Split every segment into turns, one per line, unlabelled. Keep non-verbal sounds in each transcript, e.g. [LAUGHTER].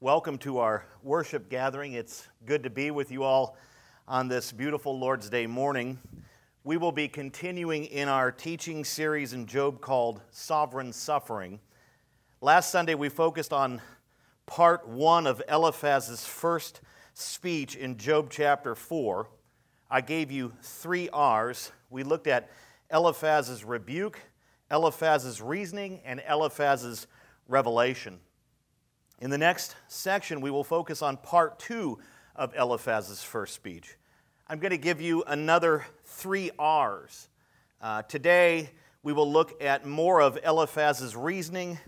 Welcome to our worship gathering. It's good to be with you all on this beautiful Lord's Day morning. We will be continuing in our teaching series in Job called Sovereign Suffering. Last Sunday, we focused on part one of Eliphaz's first speech in Job chapter 4. I gave you three R's. We looked at Eliphaz's rebuke, Eliphaz's reasoning, and Eliphaz's revelation. In the next section, we will focus on part two of Eliphaz's first speech. I'm going to give you another three R's. Uh, today, we will look at more of Eliphaz's reasoning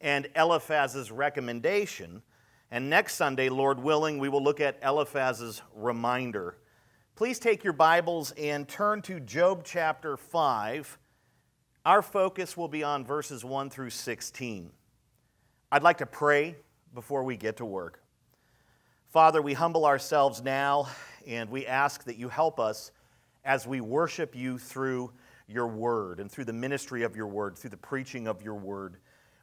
and Eliphaz's recommendation. And next Sunday, Lord willing, we will look at Eliphaz's reminder. Please take your Bibles and turn to Job chapter 5. Our focus will be on verses 1 through 16. I'd like to pray before we get to work. Father, we humble ourselves now and we ask that you help us as we worship you through your word and through the ministry of your word, through the preaching of your word.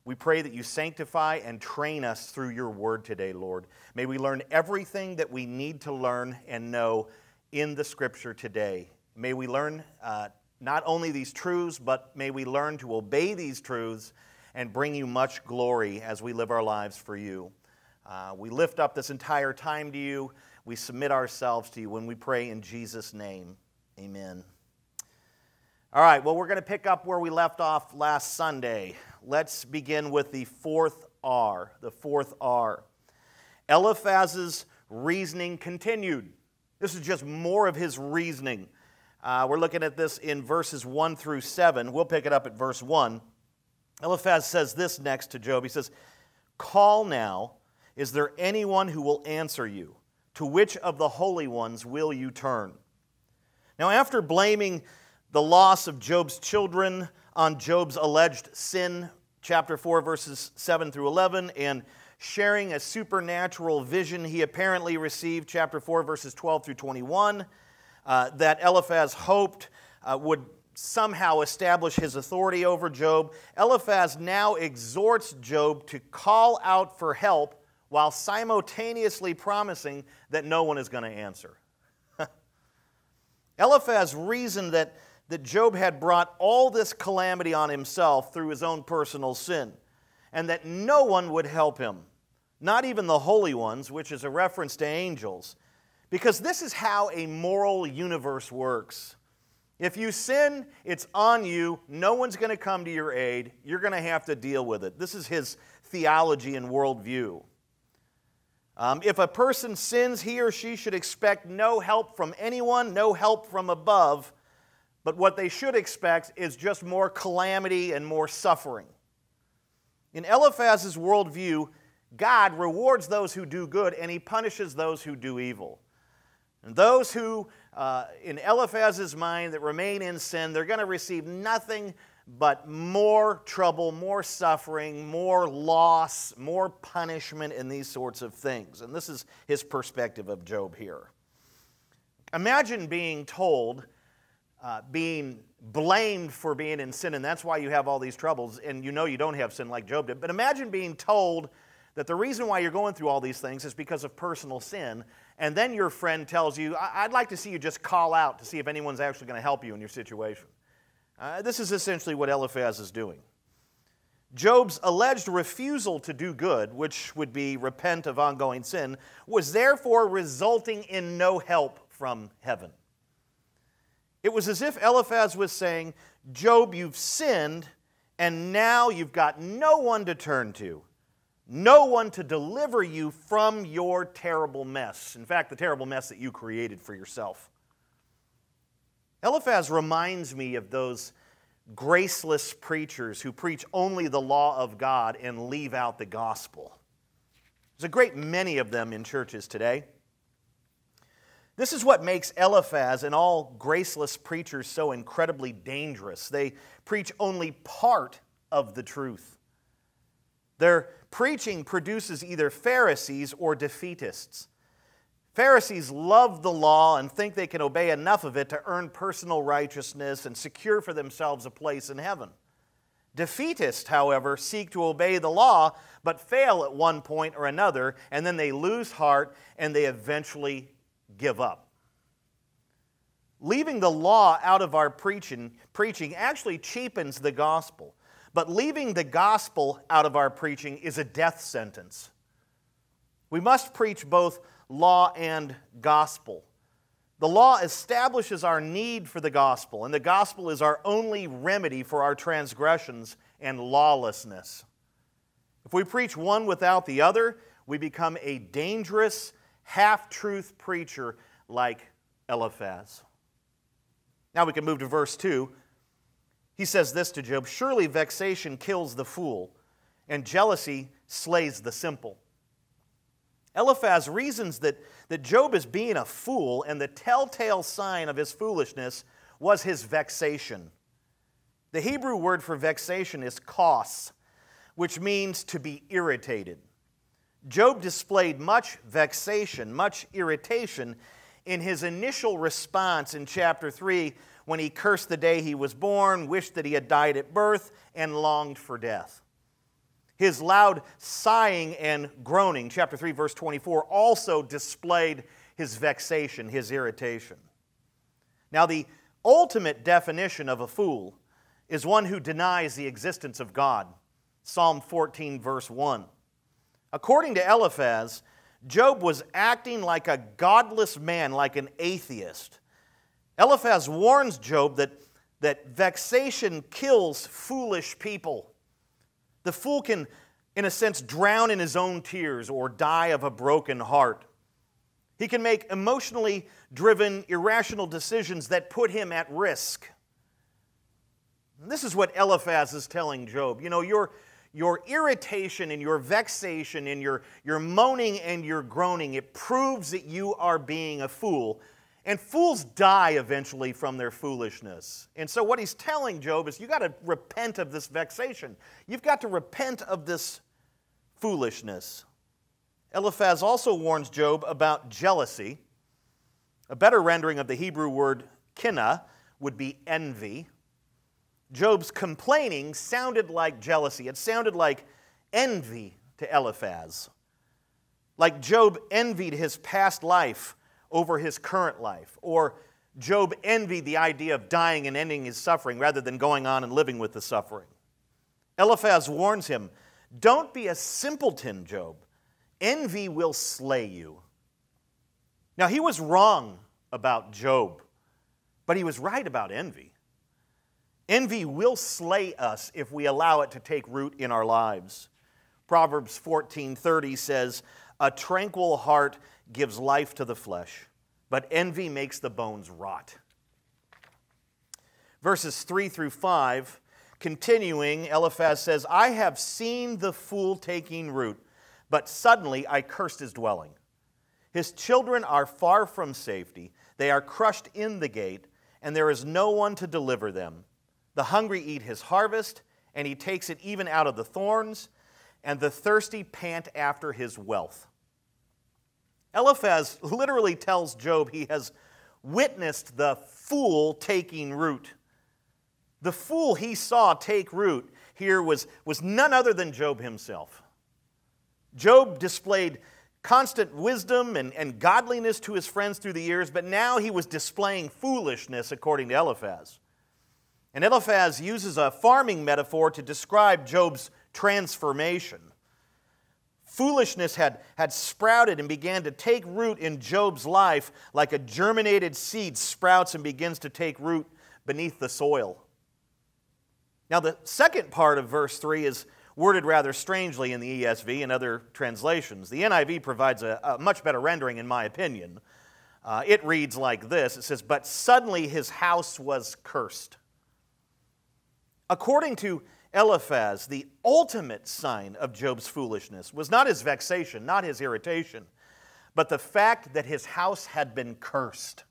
We pray that you sanctify and train us through your word today, Lord. May we learn everything that we need to learn and know in the scripture today. May we learn uh, not only these truths, but may we learn to obey these truths and bring you much glory as we live our lives for you. Uh, we lift up this entire time to you. We submit ourselves to you when we pray in Jesus' name. Amen. All right, well, we're going to pick up where we left off last Sunday. Let's begin with the fourth R, the fourth R. Eliphaz's reasoning continued. This is just more of his reasoning. Uh, we're looking at this in verses 1 through 7. We'll pick it up at verse 1. Eliphaz says this next to Job. He says, Call now, is there anyone who will answer you? To which of the holy ones will you turn? Now, after blaming the loss of Job's children on Job's alleged sin, chapter 4, verses 7 through 11, and sharing a supernatural vision he apparently received, chapter 4, verses 12 through 21, uh, that Eliphaz hoped uh, would somehow establish his authority over Job, Eliphaz now exhorts Job to call out for help while simultaneously promising that no one is going to answer. [LAUGHS] Eliphaz reasoned that, that Job had brought all this calamity on himself through his own personal sin, and that no one would help him, not even the holy ones, which is a reference to angels, because this is how a moral universe works. If you sin, it's on you. No one's going to come to your aid. You're going to have to deal with it. This is his theology and worldview. Um, if a person sins, he or she should expect no help from anyone, no help from above, but what they should expect is just more calamity and more suffering. In Eliphaz's worldview, God rewards those who do good and he punishes those who do evil. And those who uh, in Eliphaz's mind that remain in sin, they're going to receive nothing but more trouble, more suffering, more loss, more punishment, and these sorts of things. And this is his perspective of Job here. Imagine being told, uh, being blamed for being in sin, and that's why you have all these troubles, and you know you don't have sin like Job did. But imagine being told that the reason why you're going through all these things is because of personal sin, and then your friend tells you, I'd like to see you just call out to see if anyone's actually going to help you in your situation. Uh, this is essentially what Eliphaz is doing. Job's alleged refusal to do good, which would be repent of ongoing sin, was therefore resulting in no help from heaven. It was as if Eliphaz was saying, Job, you've sinned, and now you've got no one to turn to no one to deliver you from your terrible mess. In fact, the terrible mess that you created for yourself. Eliphaz reminds me of those graceless preachers who preach only the law of God and leave out the gospel. There's a great many of them in churches today. This is what makes Eliphaz and all graceless preachers so incredibly dangerous. They preach only part of the truth. Their preaching produces either Pharisees or defeatists. Pharisees love the law and think they can obey enough of it to earn personal righteousness and secure for themselves a place in heaven. Defeatists, however, seek to obey the law, but fail at one point or another, and then they lose heart and they eventually give up. Leaving the law out of our preaching, preaching actually cheapens the gospel. But leaving the gospel out of our preaching is a death sentence. We must preach both law and gospel. The law establishes our need for the gospel, and the gospel is our only remedy for our transgressions and lawlessness. If we preach one without the other, we become a dangerous, half truth preacher like Eliphaz. Now we can move to verse 2. He says this to Job Surely vexation kills the fool, and jealousy slays the simple. Eliphaz reasons that, that Job is being a fool, and the telltale sign of his foolishness was his vexation. The Hebrew word for vexation is kos, which means to be irritated. Job displayed much vexation, much irritation in his initial response in chapter 3 when he cursed the day he was born, wished that he had died at birth, and longed for death. His loud sighing and groaning, chapter 3, verse 24, also displayed his vexation, his irritation. Now, the ultimate definition of a fool is one who denies the existence of God. Psalm 14, verse 1. According to Eliphaz, Job was acting like a godless man, like an atheist. Eliphaz warns Job that, that vexation kills foolish people. The fool can, in a sense, drown in his own tears or die of a broken heart. He can make emotionally driven, irrational decisions that put him at risk. And this is what Eliphaz is telling Job. You know, your, your irritation and your vexation and your, your moaning and your groaning, it proves that you are being a fool and fools die eventually from their foolishness. And so, what he's telling Job is you got to repent of this vexation. You've got to repent of this foolishness. Eliphaz also warns Job about jealousy. A better rendering of the Hebrew word kinna would be envy. Job's complaining sounded like jealousy, it sounded like envy to Eliphaz. Like Job envied his past life over his current life. Or Job envied the idea of dying and ending his suffering rather than going on and living with the suffering. Eliphaz warns him Don't be a simpleton, Job. Envy will slay you. Now, he was wrong about Job, but he was right about envy. Envy will slay us if we allow it to take root in our lives. Proverbs 14:30 says, "A tranquil heart gives life to the flesh, but envy makes the bones rot. Verses 3 through 5, continuing, Eliphaz says, I have seen the fool taking root, but suddenly I cursed his dwelling. His children are far from safety, they are crushed in the gate, and there is no one to deliver them. The hungry eat his harvest, and he takes it even out of the thorns, and the thirsty pant after his wealth. Eliphaz literally tells Job he has witnessed the fool taking root. The fool he saw take root here was, was none other than Job himself. Job displayed constant wisdom and, and godliness to his friends through the years, but now he was displaying foolishness, according to Eliphaz. And Eliphaz uses a farming metaphor to describe Job's transformation. Foolishness had, had sprouted and began to take root in Job's life like a germinated seed sprouts and begins to take root beneath the soil. Now, the second part of verse 3 is worded rather strangely in the ESV and other translations. The NIV provides a, a much better rendering, in my opinion. Uh, it reads like this It says, But suddenly his house was cursed. According to Eliphaz, the ultimate sign of Job's foolishness was not his vexation, not his irritation, but the fact that his house had been cursed.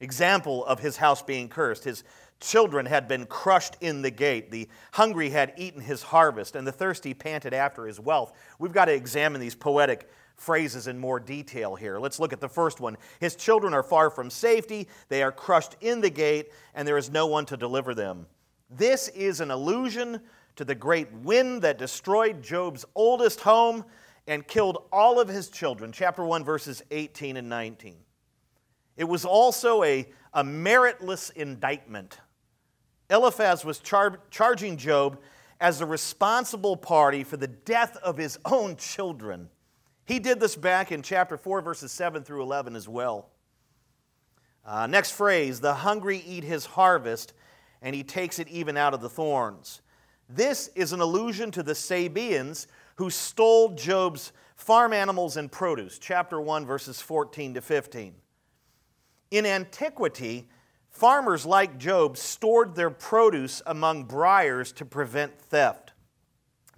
Example of his house being cursed. His children had been crushed in the gate. The hungry had eaten his harvest, and the thirsty panted after his wealth. We've got to examine these poetic phrases in more detail here. Let's look at the first one. His children are far from safety, they are crushed in the gate, and there is no one to deliver them. This is an allusion to the great wind that destroyed Job's oldest home and killed all of his children. Chapter 1, verses 18 and 19. It was also a, a meritless indictment. Eliphaz was char- charging Job as the responsible party for the death of his own children. He did this back in chapter 4, verses 7 through 11 as well. Uh, next phrase the hungry eat his harvest, and he takes it even out of the thorns. This is an allusion to the Sabaeans who stole Job's farm animals and produce, chapter 1, verses 14 to 15. In antiquity, farmers like Job stored their produce among briars to prevent theft.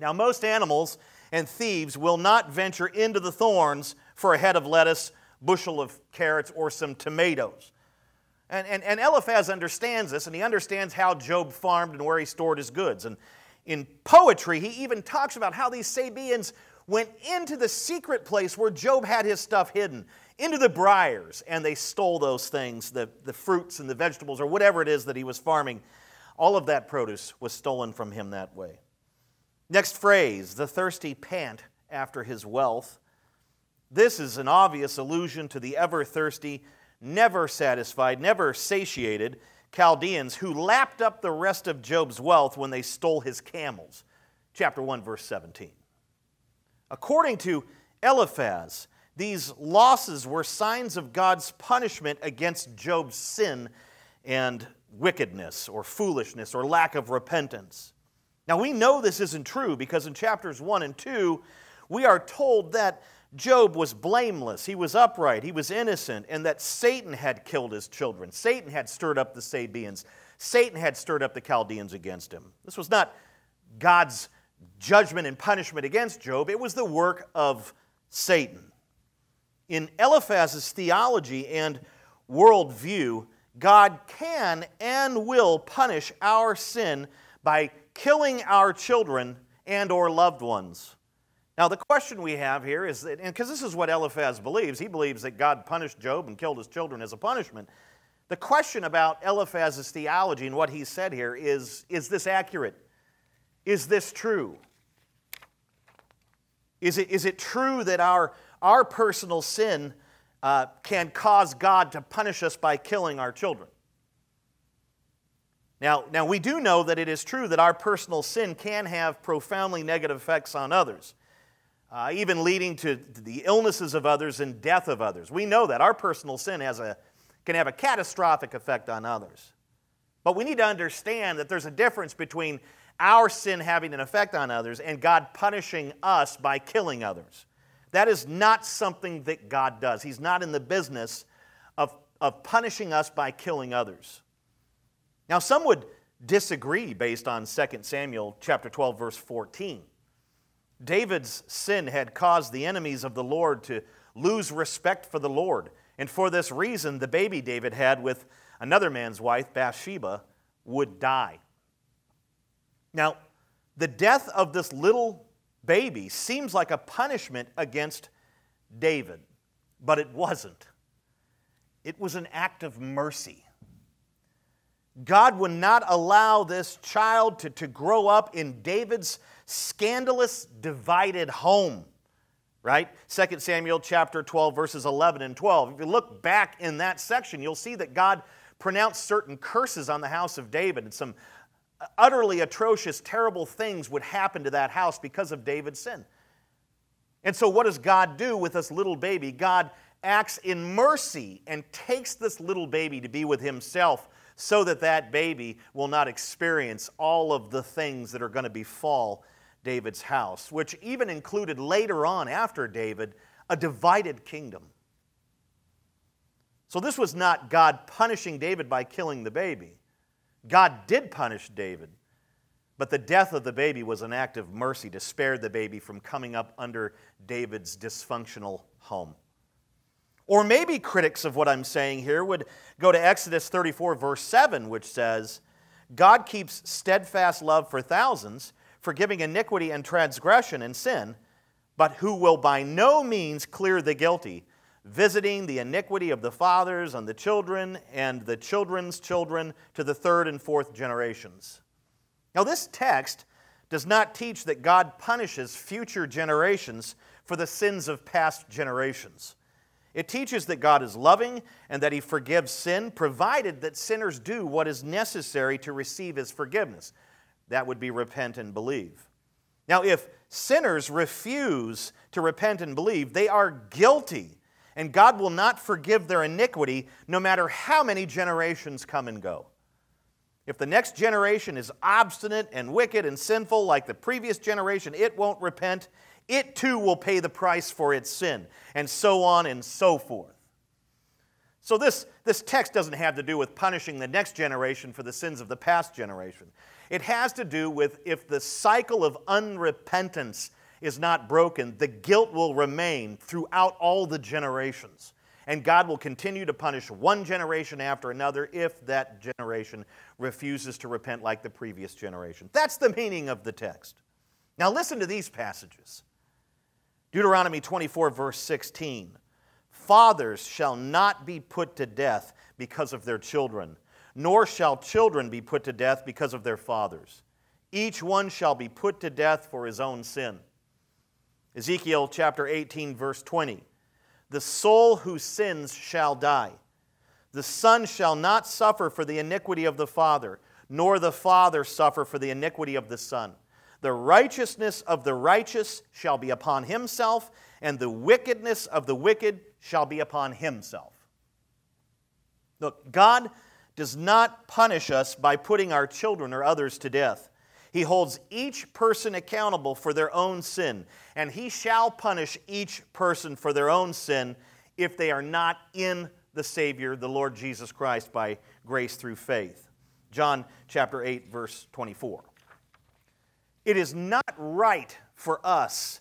Now, most animals and thieves will not venture into the thorns for a head of lettuce, bushel of carrots, or some tomatoes. And, and, and Eliphaz understands this, and he understands how Job farmed and where he stored his goods. And in poetry, he even talks about how these Sabaeans went into the secret place where Job had his stuff hidden, into the briars, and they stole those things, the, the fruits and the vegetables, or whatever it is that he was farming. All of that produce was stolen from him that way. Next phrase the thirsty pant after his wealth. This is an obvious allusion to the ever thirsty, never satisfied, never satiated Chaldeans who lapped up the rest of Job's wealth when they stole his camels. Chapter 1, verse 17. According to Eliphaz, these losses were signs of God's punishment against Job's sin and wickedness or foolishness or lack of repentance. Now, we know this isn't true because in chapters 1 and 2, we are told that Job was blameless, he was upright, he was innocent, and that Satan had killed his children. Satan had stirred up the Sabaeans, Satan had stirred up the Chaldeans against him. This was not God's judgment and punishment against Job, it was the work of Satan. In Eliphaz's theology and worldview, God can and will punish our sin by killing our children and or loved ones. Now, the question we have here is that, because this is what Eliphaz believes, he believes that God punished Job and killed his children as a punishment. The question about Eliphaz's theology and what he said here is is this accurate? Is this true? Is it, is it true that our, our personal sin uh, can cause God to punish us by killing our children? Now, now, we do know that it is true that our personal sin can have profoundly negative effects on others uh, even leading to the illnesses of others and death of others. We know that our personal sin has a, can have a catastrophic effect on others. But we need to understand that there's a difference between our sin having an effect on others and God punishing us by killing others. That is not something that God does. He's not in the business of, of punishing us by killing others. Now, some would disagree based on 2 Samuel chapter 12, verse 14. David's sin had caused the enemies of the Lord to lose respect for the Lord. And for this reason, the baby David had with another man's wife, Bathsheba, would die. Now, the death of this little baby seems like a punishment against David, but it wasn't. It was an act of mercy. God would not allow this child to, to grow up in David's scandalous divided home right? 2 samuel chapter 12 verses 11 and 12 if you look back in that section you'll see that god pronounced certain curses on the house of david and some uh, utterly atrocious terrible things would happen to that house because of david's sin. And so what does god do with this little baby? God acts in mercy and takes this little baby to be with himself so that that baby will not experience all of the things that are going to befall David's house, which even included later on, after David, a divided kingdom. So this was not God punishing David by killing the baby. God did punish David, but the death of the baby was an act of mercy to spare the baby from coming up under David's dysfunctional home. Or maybe critics of what I'm saying here would go to Exodus 34, verse 7, which says, God keeps steadfast love for thousands forgiving iniquity and transgression and sin, but who will by no means clear the guilty, visiting the iniquity of the fathers on the children and the children's children to the third and fourth generations. Now, this text does not teach that God punishes future generations for the sins of past generations. It teaches that God is loving and that He forgives sin, provided that sinners do what is necessary to receive His forgiveness. That would be repent and believe. Now, if sinners refuse to repent and believe, they are guilty, and God will not forgive their iniquity no matter how many generations come and go. If the next generation is obstinate and wicked and sinful like the previous generation, it won't repent it too will pay the price for its sin, and so on and so forth. So, this, this text doesn't have to do with punishing the next generation for the sins of the past generation. It has to do with if the cycle of unrepentance is not broken, the guilt will remain throughout all the generations. And God will continue to punish one generation after another if that generation refuses to repent like the previous generation. That's the meaning of the text. Now, listen to these passages. Deuteronomy 24, verse 16 Fathers shall not be put to death because of their children, nor shall children be put to death because of their fathers. Each one shall be put to death for his own sin. Ezekiel chapter 18, verse 20 The soul who sins shall die. The son shall not suffer for the iniquity of the father, nor the father suffer for the iniquity of the son. The righteousness of the righteous shall be upon himself, and the wickedness of the wicked shall be upon himself. Look, God does not punish us by putting our children or others to death. He holds each person accountable for their own sin, and He shall punish each person for their own sin if they are not in the Savior, the Lord Jesus Christ, by grace through faith. John chapter 8, verse 24. It is not right for us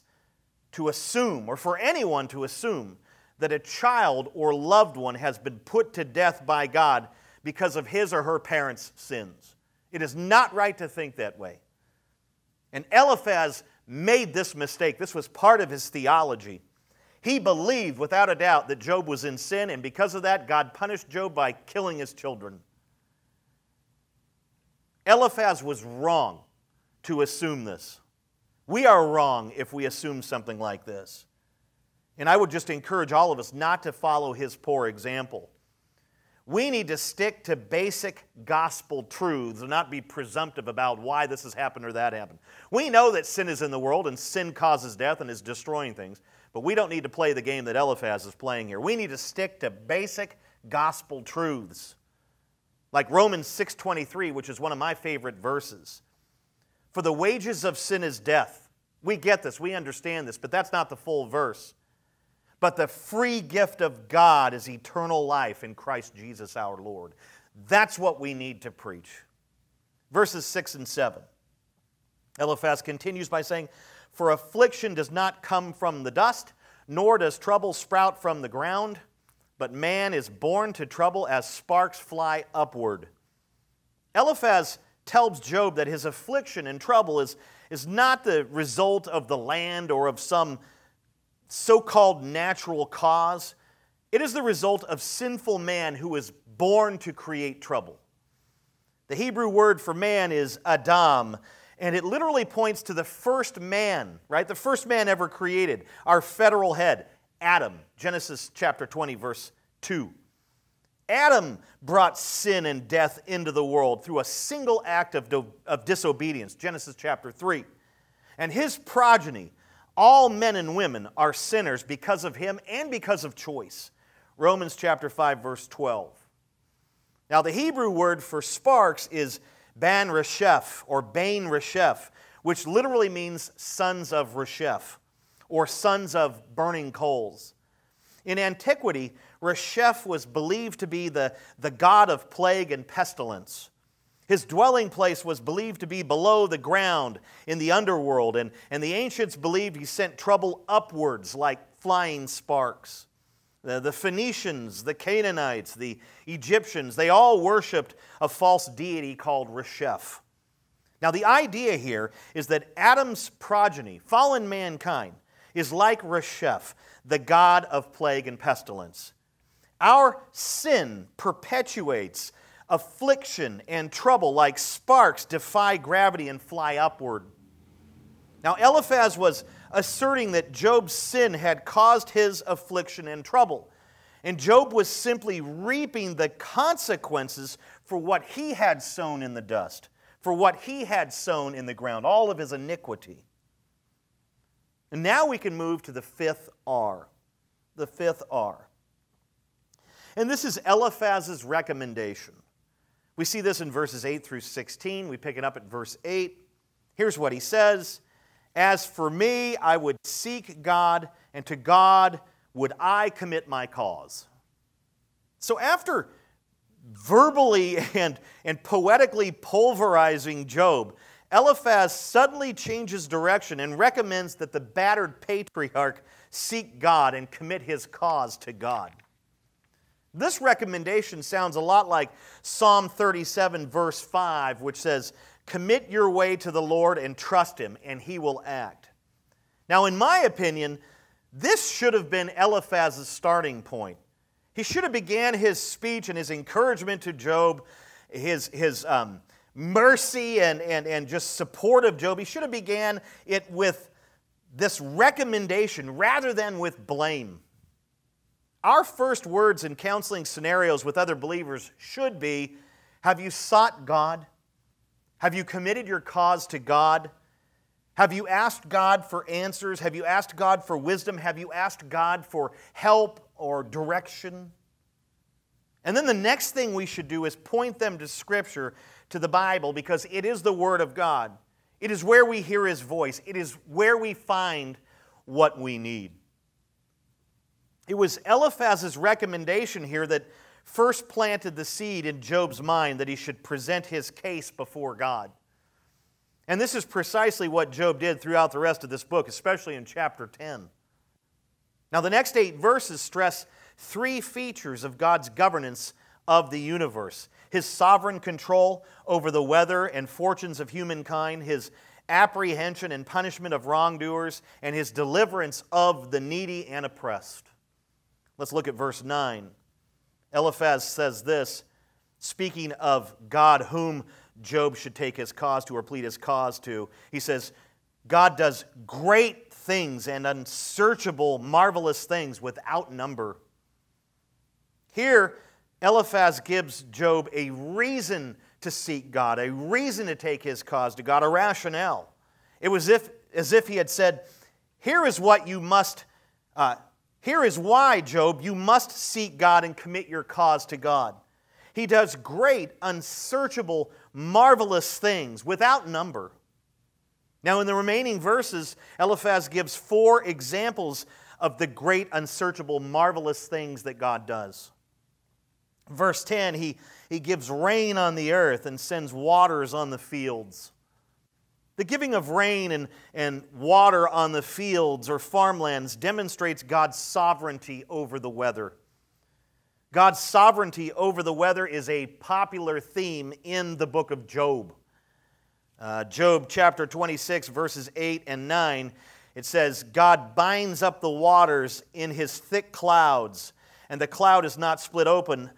to assume, or for anyone to assume, that a child or loved one has been put to death by God because of his or her parents' sins. It is not right to think that way. And Eliphaz made this mistake. This was part of his theology. He believed without a doubt that Job was in sin, and because of that, God punished Job by killing his children. Eliphaz was wrong to assume this. We are wrong if we assume something like this. And I would just encourage all of us not to follow his poor example. We need to stick to basic gospel truths and not be presumptive about why this has happened or that happened. We know that sin is in the world and sin causes death and is destroying things, but we don't need to play the game that Eliphaz is playing here. We need to stick to basic gospel truths. Like Romans 6:23, which is one of my favorite verses. For the wages of sin is death. We get this, we understand this, but that's not the full verse. But the free gift of God is eternal life in Christ Jesus our Lord. That's what we need to preach. Verses 6 and 7. Eliphaz continues by saying, For affliction does not come from the dust, nor does trouble sprout from the ground, but man is born to trouble as sparks fly upward. Eliphaz tells Job that his affliction and trouble is, is not the result of the land or of some so called natural cause. It is the result of sinful man who is born to create trouble. The Hebrew word for man is Adam, and it literally points to the first man, right? The first man ever created, our federal head, Adam. Genesis chapter 20, verse 2. Adam brought sin and death into the world through a single act of, do, of disobedience, Genesis chapter 3. And his progeny, all men and women, are sinners because of him and because of choice. Romans chapter 5, verse 12. Now, the Hebrew word for sparks is ban resheph or bain resheph, which literally means sons of resheph or sons of burning coals. In antiquity, Resheph was believed to be the, the god of plague and pestilence. His dwelling place was believed to be below the ground in the underworld, and, and the ancients believed he sent trouble upwards like flying sparks. The, the Phoenicians, the Canaanites, the Egyptians, they all worshiped a false deity called Resheph. Now, the idea here is that Adam's progeny, fallen mankind, is like Resheph, the god of plague and pestilence. Our sin perpetuates affliction and trouble, like sparks, defy gravity and fly upward. Now, Eliphaz was asserting that Job's sin had caused his affliction and trouble. And Job was simply reaping the consequences for what he had sown in the dust, for what he had sown in the ground, all of his iniquity. And now we can move to the fifth R. The fifth R. And this is Eliphaz's recommendation. We see this in verses 8 through 16. We pick it up at verse 8. Here's what he says As for me, I would seek God, and to God would I commit my cause. So after verbally [LAUGHS] and, and poetically pulverizing Job, Eliphaz suddenly changes direction and recommends that the battered patriarch seek God and commit his cause to God. This recommendation sounds a lot like Psalm 37, verse 5, which says, Commit your way to the Lord and trust him, and he will act. Now, in my opinion, this should have been Eliphaz's starting point. He should have began his speech and his encouragement to Job, his, his um, mercy and, and, and just support of Job. He should have began it with this recommendation rather than with blame. Our first words in counseling scenarios with other believers should be Have you sought God? Have you committed your cause to God? Have you asked God for answers? Have you asked God for wisdom? Have you asked God for help or direction? And then the next thing we should do is point them to Scripture, to the Bible, because it is the Word of God. It is where we hear His voice, it is where we find what we need. It was Eliphaz's recommendation here that first planted the seed in Job's mind that he should present his case before God. And this is precisely what Job did throughout the rest of this book, especially in chapter 10. Now, the next eight verses stress three features of God's governance of the universe his sovereign control over the weather and fortunes of humankind, his apprehension and punishment of wrongdoers, and his deliverance of the needy and oppressed. Let's look at verse 9. Eliphaz says this, speaking of God, whom Job should take his cause to or plead his cause to. He says, God does great things and unsearchable, marvelous things without number. Here, Eliphaz gives Job a reason to seek God, a reason to take his cause to God, a rationale. It was if, as if he had said, Here is what you must uh, here is why, Job, you must seek God and commit your cause to God. He does great, unsearchable, marvelous things without number. Now, in the remaining verses, Eliphaz gives four examples of the great, unsearchable, marvelous things that God does. Verse 10, he, he gives rain on the earth and sends waters on the fields. The giving of rain and, and water on the fields or farmlands demonstrates God's sovereignty over the weather. God's sovereignty over the weather is a popular theme in the book of Job. Uh, Job chapter 26, verses 8 and 9, it says, God binds up the waters in his thick clouds, and the cloud is not split open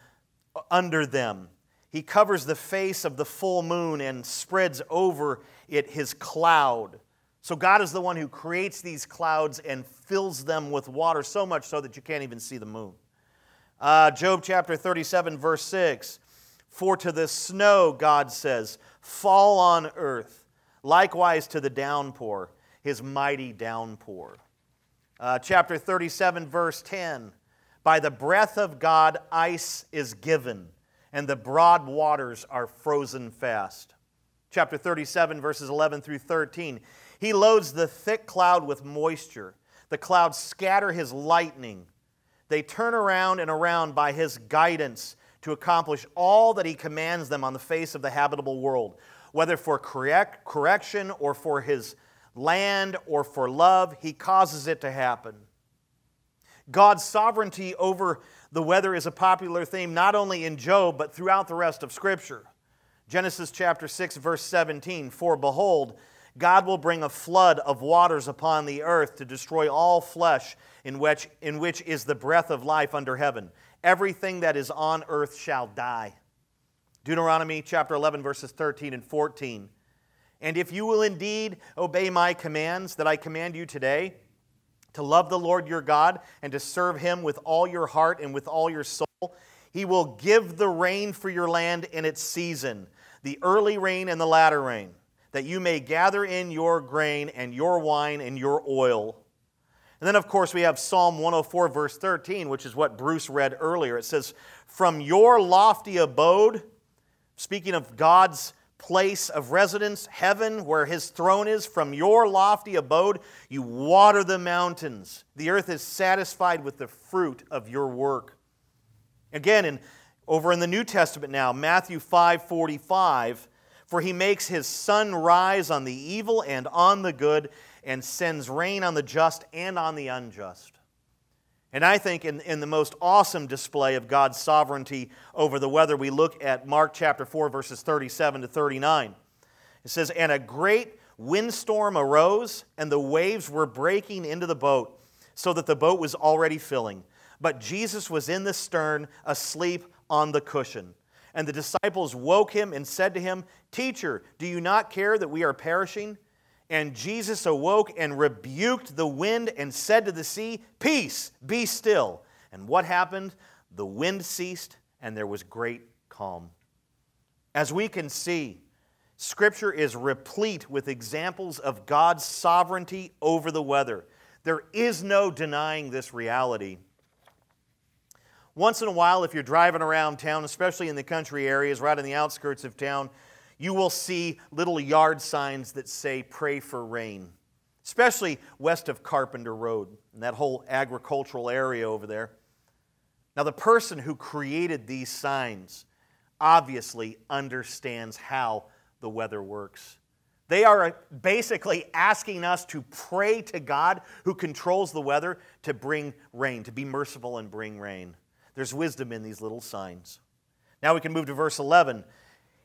under them. He covers the face of the full moon and spreads over it his cloud. So God is the one who creates these clouds and fills them with water so much so that you can't even see the moon. Uh, Job chapter 37, verse 6 For to the snow, God says, fall on earth, likewise to the downpour, his mighty downpour. Uh, chapter 37, verse 10 By the breath of God, ice is given, and the broad waters are frozen fast chapter 37, verses 11 through 13. He loads the thick cloud with moisture. The clouds scatter his lightning. They turn around and around by his guidance to accomplish all that he commands them on the face of the habitable world, whether for correct, correction or for his land or for love, he causes it to happen. God's sovereignty over the weather is a popular theme not only in Job, but throughout the rest of Scripture. Genesis chapter 6, verse 17 For behold, God will bring a flood of waters upon the earth to destroy all flesh in which, in which is the breath of life under heaven. Everything that is on earth shall die. Deuteronomy chapter 11, verses 13 and 14. And if you will indeed obey my commands that I command you today, to love the Lord your God and to serve him with all your heart and with all your soul, he will give the rain for your land in its season, the early rain and the latter rain, that you may gather in your grain and your wine and your oil. And then, of course, we have Psalm 104, verse 13, which is what Bruce read earlier. It says, From your lofty abode, speaking of God's place of residence, heaven, where his throne is, from your lofty abode, you water the mountains. The earth is satisfied with the fruit of your work. Again, in, over in the New Testament now, Matthew 5 45, for he makes his sun rise on the evil and on the good, and sends rain on the just and on the unjust. And I think in, in the most awesome display of God's sovereignty over the weather, we look at Mark chapter 4, verses 37 to 39. It says, And a great windstorm arose, and the waves were breaking into the boat, so that the boat was already filling. But Jesus was in the stern, asleep on the cushion. And the disciples woke him and said to him, Teacher, do you not care that we are perishing? And Jesus awoke and rebuked the wind and said to the sea, Peace, be still. And what happened? The wind ceased and there was great calm. As we can see, Scripture is replete with examples of God's sovereignty over the weather. There is no denying this reality. Once in a while, if you're driving around town, especially in the country areas, right on the outskirts of town, you will see little yard signs that say, Pray for rain, especially west of Carpenter Road and that whole agricultural area over there. Now, the person who created these signs obviously understands how the weather works. They are uh, basically asking us to pray to God who controls the weather to bring rain, to be merciful and bring rain. There's wisdom in these little signs. Now we can move to verse 11.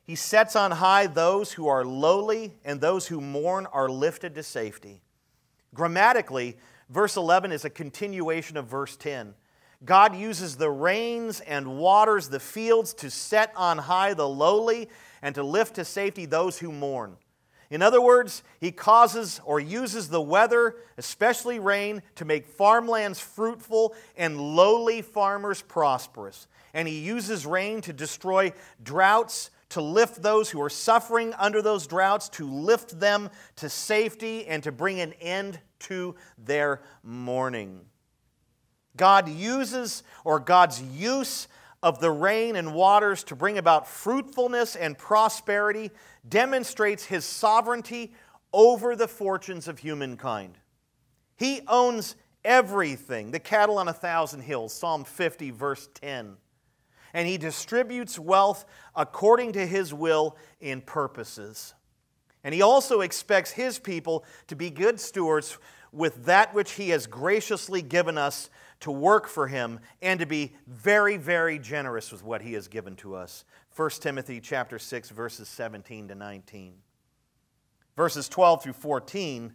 He sets on high those who are lowly, and those who mourn are lifted to safety. Grammatically, verse 11 is a continuation of verse 10. God uses the rains and waters, the fields, to set on high the lowly and to lift to safety those who mourn. In other words, he causes or uses the weather, especially rain, to make farmlands fruitful and lowly farmers prosperous. And he uses rain to destroy droughts to lift those who are suffering under those droughts, to lift them to safety, and to bring an end to their mourning. God uses, or God's use of the rain and waters to bring about fruitfulness and prosperity demonstrates his sovereignty over the fortunes of humankind. He owns everything the cattle on a thousand hills, Psalm 50, verse 10 and he distributes wealth according to his will and purposes. And he also expects his people to be good stewards with that which he has graciously given us to work for him and to be very very generous with what he has given to us. 1 timothy chapter 6 verses 17 to 19 verses 12 through 14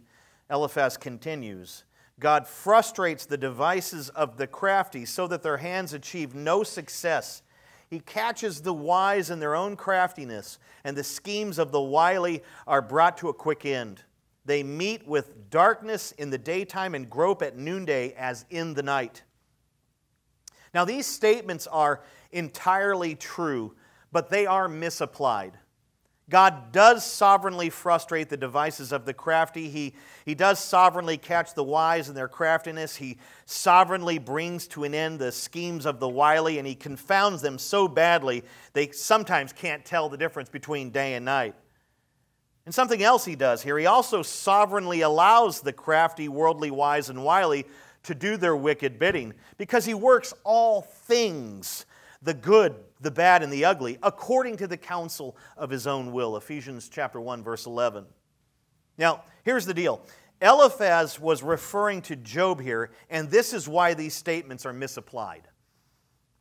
eliphaz continues god frustrates the devices of the crafty so that their hands achieve no success. He catches the wise in their own craftiness, and the schemes of the wily are brought to a quick end. They meet with darkness in the daytime and grope at noonday as in the night. Now, these statements are entirely true, but they are misapplied. God does sovereignly frustrate the devices of the crafty. He, he does sovereignly catch the wise in their craftiness. He sovereignly brings to an end the schemes of the wily, and he confounds them so badly they sometimes can't tell the difference between day and night. And something else he does here, he also sovereignly allows the crafty, worldly, wise, and wily to do their wicked bidding because he works all things the good, the bad, and the ugly, according to the counsel of his own will. Ephesians chapter 1, verse 11. Now, here's the deal. Eliphaz was referring to Job here, and this is why these statements are misapplied.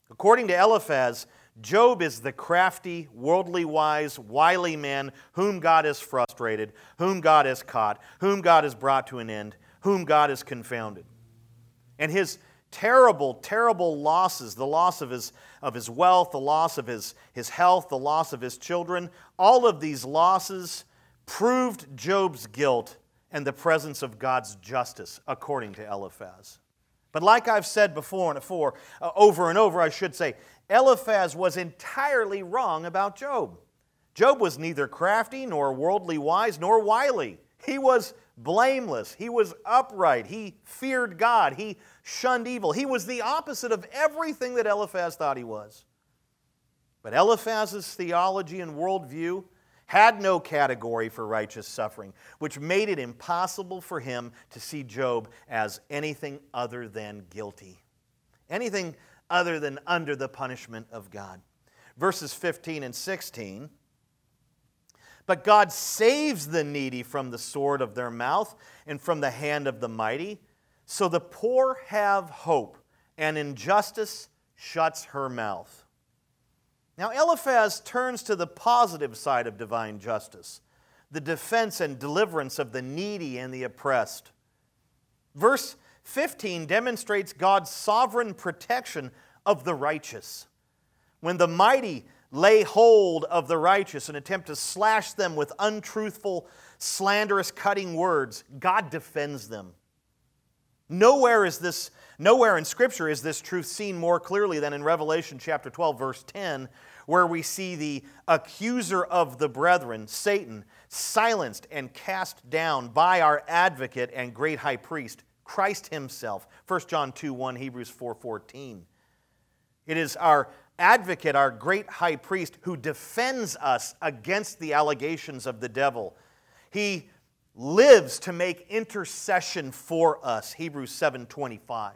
According to Eliphaz, Job is the crafty, worldly wise, wily man whom God has frustrated, whom God has caught, whom God has brought to an end, whom God has confounded. And his terrible, terrible losses the loss of his, of his wealth, the loss of his, his health, the loss of his children. All of these losses proved Job's guilt and the presence of God's justice, according to Eliphaz. But like I've said before and before, uh, over and over, I should say, Eliphaz was entirely wrong about Job. Job was neither crafty nor worldly wise nor wily. He was blameless. He was upright. He feared God. He shunned evil. He was the opposite of everything that Eliphaz thought he was. But Eliphaz's theology and worldview had no category for righteous suffering, which made it impossible for him to see Job as anything other than guilty, anything other than under the punishment of God. Verses 15 and 16 but God saves the needy from the sword of their mouth and from the hand of the mighty. So the poor have hope, and injustice shuts her mouth. Now, Eliphaz turns to the positive side of divine justice the defense and deliverance of the needy and the oppressed. Verse 15 demonstrates God's sovereign protection of the righteous. When the mighty lay hold of the righteous and attempt to slash them with untruthful, slanderous, cutting words, God defends them. Nowhere is this nowhere in scripture is this truth seen more clearly than in Revelation chapter 12 verse 10 where we see the accuser of the brethren, Satan, silenced and cast down by our advocate and great high priest, Christ himself. 1 John 2 1, Hebrews 4 14. It is our advocate, our great high priest, who defends us against the allegations of the devil. He lives to make intercession for us. Hebrews 7:25.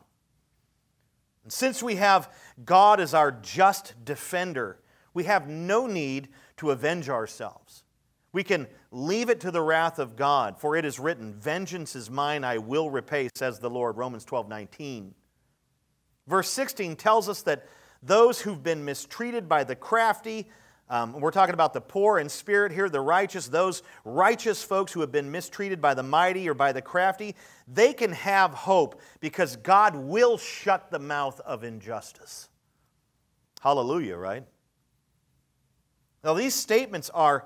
And since we have God as our just defender, we have no need to avenge ourselves. We can leave it to the wrath of God, for it is written, Vengeance is mine, I will repay, says the Lord. Romans 12 19. Verse 16 tells us that those who've been mistreated by the crafty. Um, we're talking about the poor in spirit here, the righteous, those righteous folks who have been mistreated by the mighty or by the crafty. They can have hope because God will shut the mouth of injustice. Hallelujah, right? Now, these statements are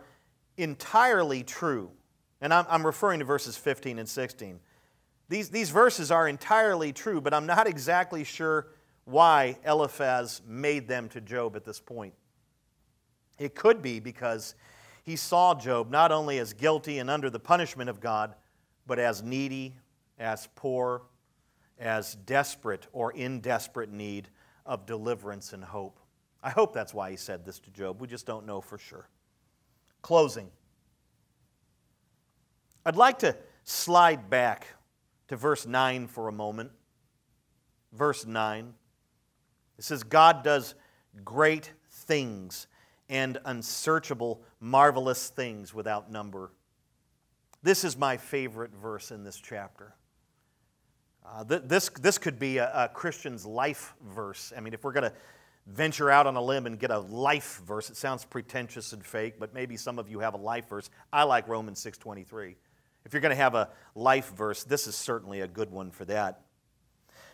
entirely true. And I'm, I'm referring to verses 15 and 16. These, these verses are entirely true, but I'm not exactly sure why Eliphaz made them to Job at this point. It could be because he saw Job not only as guilty and under the punishment of God, but as needy, as poor, as desperate or in desperate need of deliverance and hope. I hope that's why he said this to Job. We just don't know for sure. Closing. I'd like to slide back to verse 9 for a moment. Verse 9. It says, God does great things and unsearchable, marvelous things without number. This is my favorite verse in this chapter. Uh, th- this, this could be a, a Christian's life verse. I mean, if we're going to venture out on a limb and get a life verse, it sounds pretentious and fake, but maybe some of you have a life verse. I like Romans 6.23. If you're going to have a life verse, this is certainly a good one for that.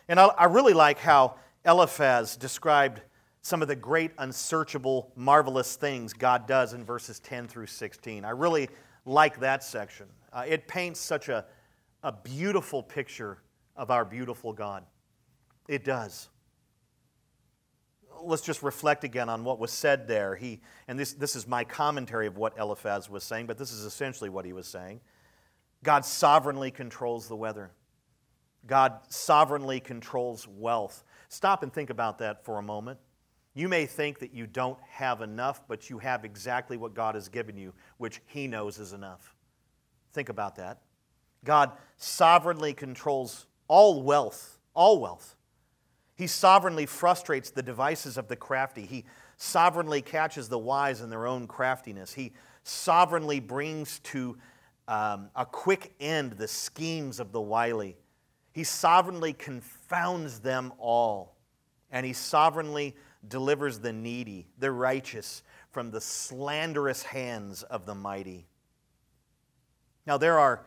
And I, I really like how Eliphaz described some of the great, unsearchable, marvelous things God does in verses 10 through 16. I really like that section. Uh, it paints such a, a beautiful picture of our beautiful God. It does. Let's just reflect again on what was said there. He, and this, this is my commentary of what Eliphaz was saying, but this is essentially what he was saying. God sovereignly controls the weather. God sovereignly controls wealth. Stop and think about that for a moment. You may think that you don't have enough, but you have exactly what God has given you, which He knows is enough. Think about that. God sovereignly controls all wealth, all wealth. He sovereignly frustrates the devices of the crafty. He sovereignly catches the wise in their own craftiness. He sovereignly brings to um, a quick end the schemes of the wily. He sovereignly confounds them all, and he sovereignly delivers the needy, the righteous, from the slanderous hands of the mighty. Now, there are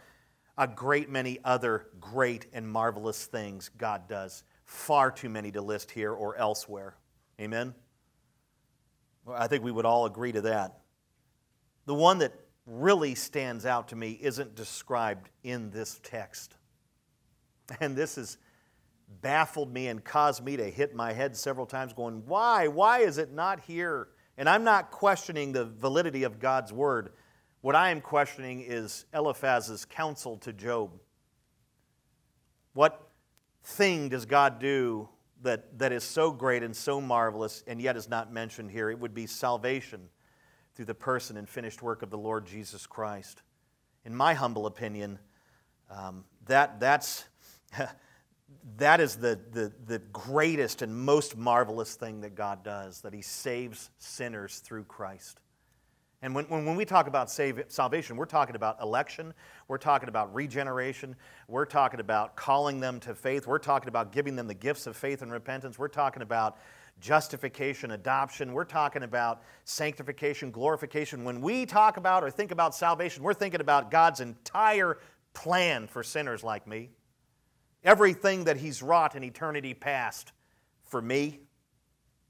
a great many other great and marvelous things God does far too many to list here or elsewhere. Amen? I think we would all agree to that. The one that really stands out to me isn't described in this text. [LAUGHS] And this has baffled me and caused me to hit my head several times, going, Why? Why is it not here? And I'm not questioning the validity of God's word. What I am questioning is Eliphaz's counsel to Job. What thing does God do that, that is so great and so marvelous and yet is not mentioned here? It would be salvation through the person and finished work of the Lord Jesus Christ. In my humble opinion, um, that, that's, [LAUGHS] that is the, the, the greatest and most marvelous thing that God does, that He saves sinners through Christ. And when, when, we talk about save, salvation, we're talking about election, we're talking about regeneration, we're talking about calling them to faith, we're talking about giving them the gifts of faith and repentance, we're talking about justification, adoption. We're talking about sanctification, glorification. When we talk about or think about salvation, we're thinking about God's entire plan for sinners like me. Everything that He's wrought in eternity past for me.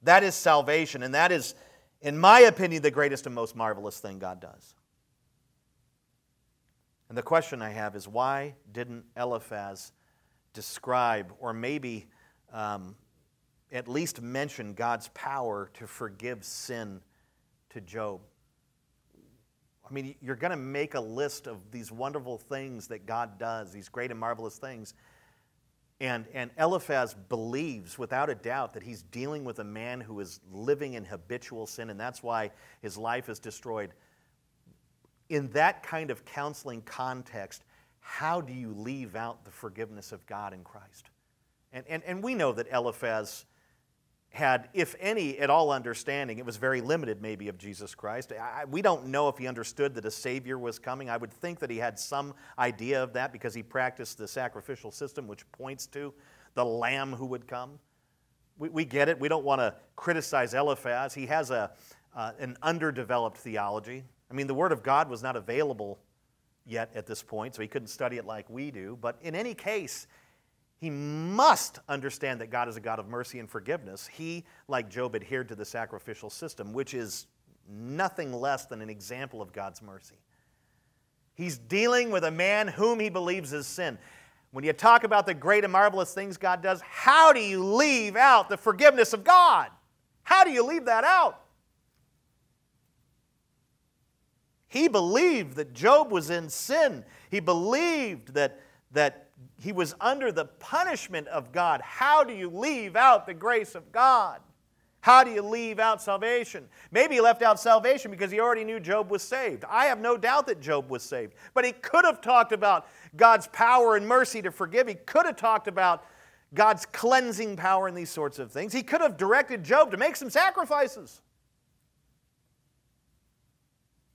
That is salvation, and that is, in my opinion, the greatest and most marvelous thing God does. And the question I have is why didn't Eliphaz describe, or maybe um, at least mention God's power to forgive sin to Job. I mean, you're going to make a list of these wonderful things that God does, these great and marvelous things. And, and Eliphaz believes without a doubt that he's dealing with a man who is living in habitual sin, and that's why his life is destroyed. In that kind of counseling context, how do you leave out the forgiveness of God in Christ? And, and, and we know that Eliphaz had, if any, at all understanding. It was very limited, maybe, of Jesus Christ. I, we don't know if he understood that a Savior was coming. I would think that he had some idea of that because he practiced the sacrificial system, which points to the Lamb who would come. We, we get it. We don't want to criticize Eliphaz. He has a, uh, an underdeveloped theology. I mean, the Word of God was not available yet at this point, so he couldn't study it like we do. But in any case, he must understand that God is a God of mercy and forgiveness. He, like Job, adhered to the sacrificial system, which is nothing less than an example of God's mercy. He's dealing with a man whom he believes is sin. When you talk about the great and marvelous things God does, how do you leave out the forgiveness of God? How do you leave that out? He believed that Job was in sin. He believed that, that he was under the punishment of God. How do you leave out the grace of God? How do you leave out salvation? Maybe he left out salvation because he already knew Job was saved. I have no doubt that Job was saved. But he could have talked about God's power and mercy to forgive. He could have talked about God's cleansing power and these sorts of things. He could have directed Job to make some sacrifices.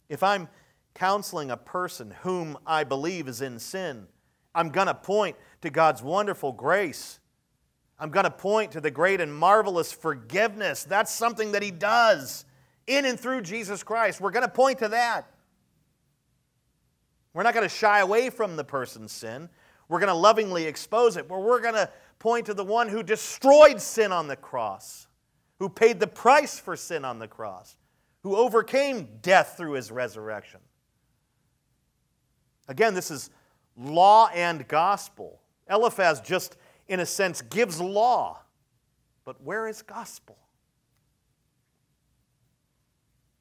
If I'm counseling a person whom I believe is in sin, I'm going to point to God's wonderful grace. I'm going to point to the great and marvelous forgiveness. That's something that He does in and through Jesus Christ. We're going to point to that. We're not going to shy away from the person's sin. We're going to lovingly expose it. But we're going to point to the one who destroyed sin on the cross, who paid the price for sin on the cross, who overcame death through his resurrection. Again, this is law and gospel. Eliphaz just, in a sense, gives law. But where is gospel?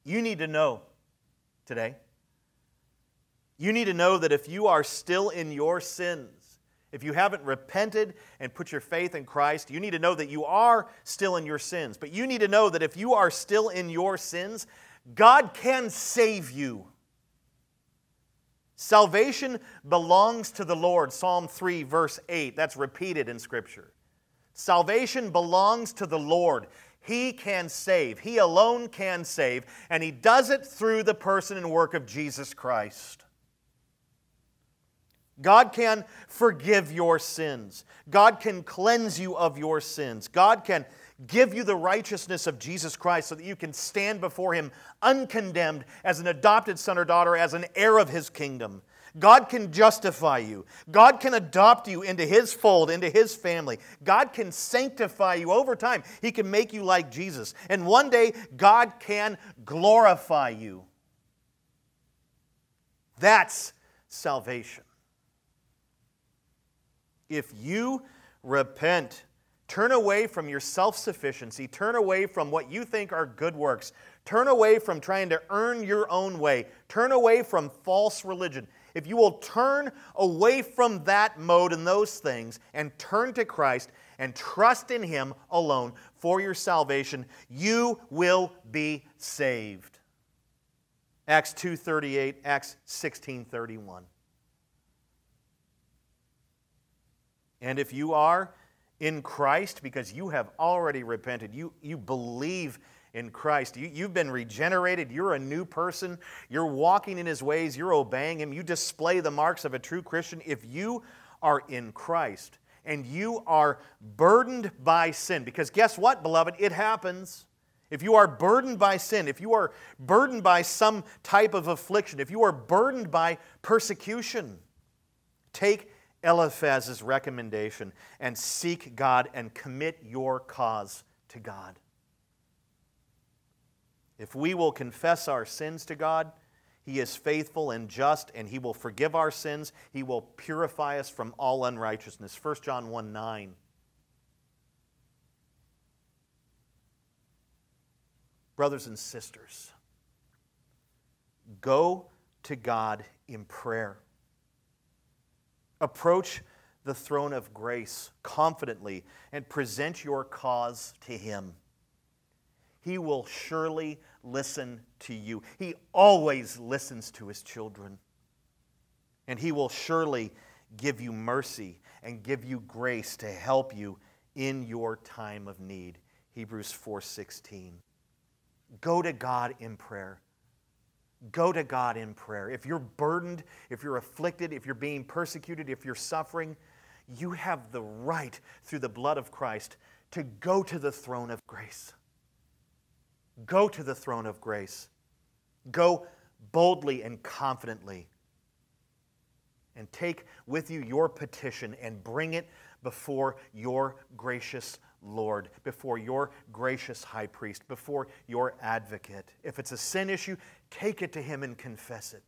You need to know today. You need to know that if you are still in your sins, if you haven't repented and put your faith in Christ, you need to know that you are still in your sins. But you need to know that if you are still in your sins, God can save you. Salvation belongs to the Lord. Psalm 3, verse 8. That's repeated in Scripture. Salvation belongs to the Lord. He can save. He alone can save. And He does it through the person and work of Jesus Christ. God can forgive your sins. God can cleanse you of your sins. God can give you the righteousness of Jesus Christ so that you can stand before Him uncondemned as an adopted son or daughter, as an heir of His kingdom. God can justify you. God can adopt you into His fold, into His family. God can sanctify you over time. He can make you like Jesus. And one day, God can glorify you. That's salvation. If you repent, turn away from your self sufficiency, turn away from what you think are good works, turn away from trying to earn your own way, turn away from false religion. If you will turn away from that mode and those things and turn to Christ and trust in Him alone for your salvation, you will be saved. Acts 2:38, Acts 16:31. And if you are in Christ because you have already repented, you, you believe in Christ, you, you've been regenerated, you're a new person, you're walking in His ways, you're obeying Him, you display the marks of a true Christian. If you are in Christ and you are burdened by sin, because guess what, beloved? It happens. If you are burdened by sin, if you are burdened by some type of affliction, if you are burdened by persecution, take Eliphaz's recommendation and seek God and commit your cause to God. If we will confess our sins to God, He is faithful and just, and He will forgive our sins. He will purify us from all unrighteousness. 1 John 1 9. Brothers and sisters, go to God in prayer. Approach the throne of grace confidently and present your cause to Him. He will surely listen to you. He always listens to His children. And He will surely give you mercy and give you grace to help you in your time of need. Hebrews 4:16. Go to God in prayer. Go to God in prayer. If you're burdened, if you're afflicted, if you're being persecuted, if you're suffering, you have the right through the blood of Christ to go to the throne of grace. Go to the throne of grace. Go boldly and confidently. And take with you your petition and bring it before your gracious Lord, before your gracious high priest, before your advocate. If it's a sin issue, take it to him and confess it.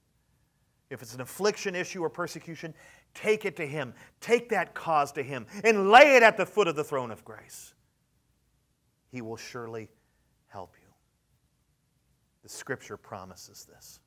If it's an affliction issue or persecution, take it to him. Take that cause to him and lay it at the foot of the throne of grace. He will surely help you. The scripture promises this.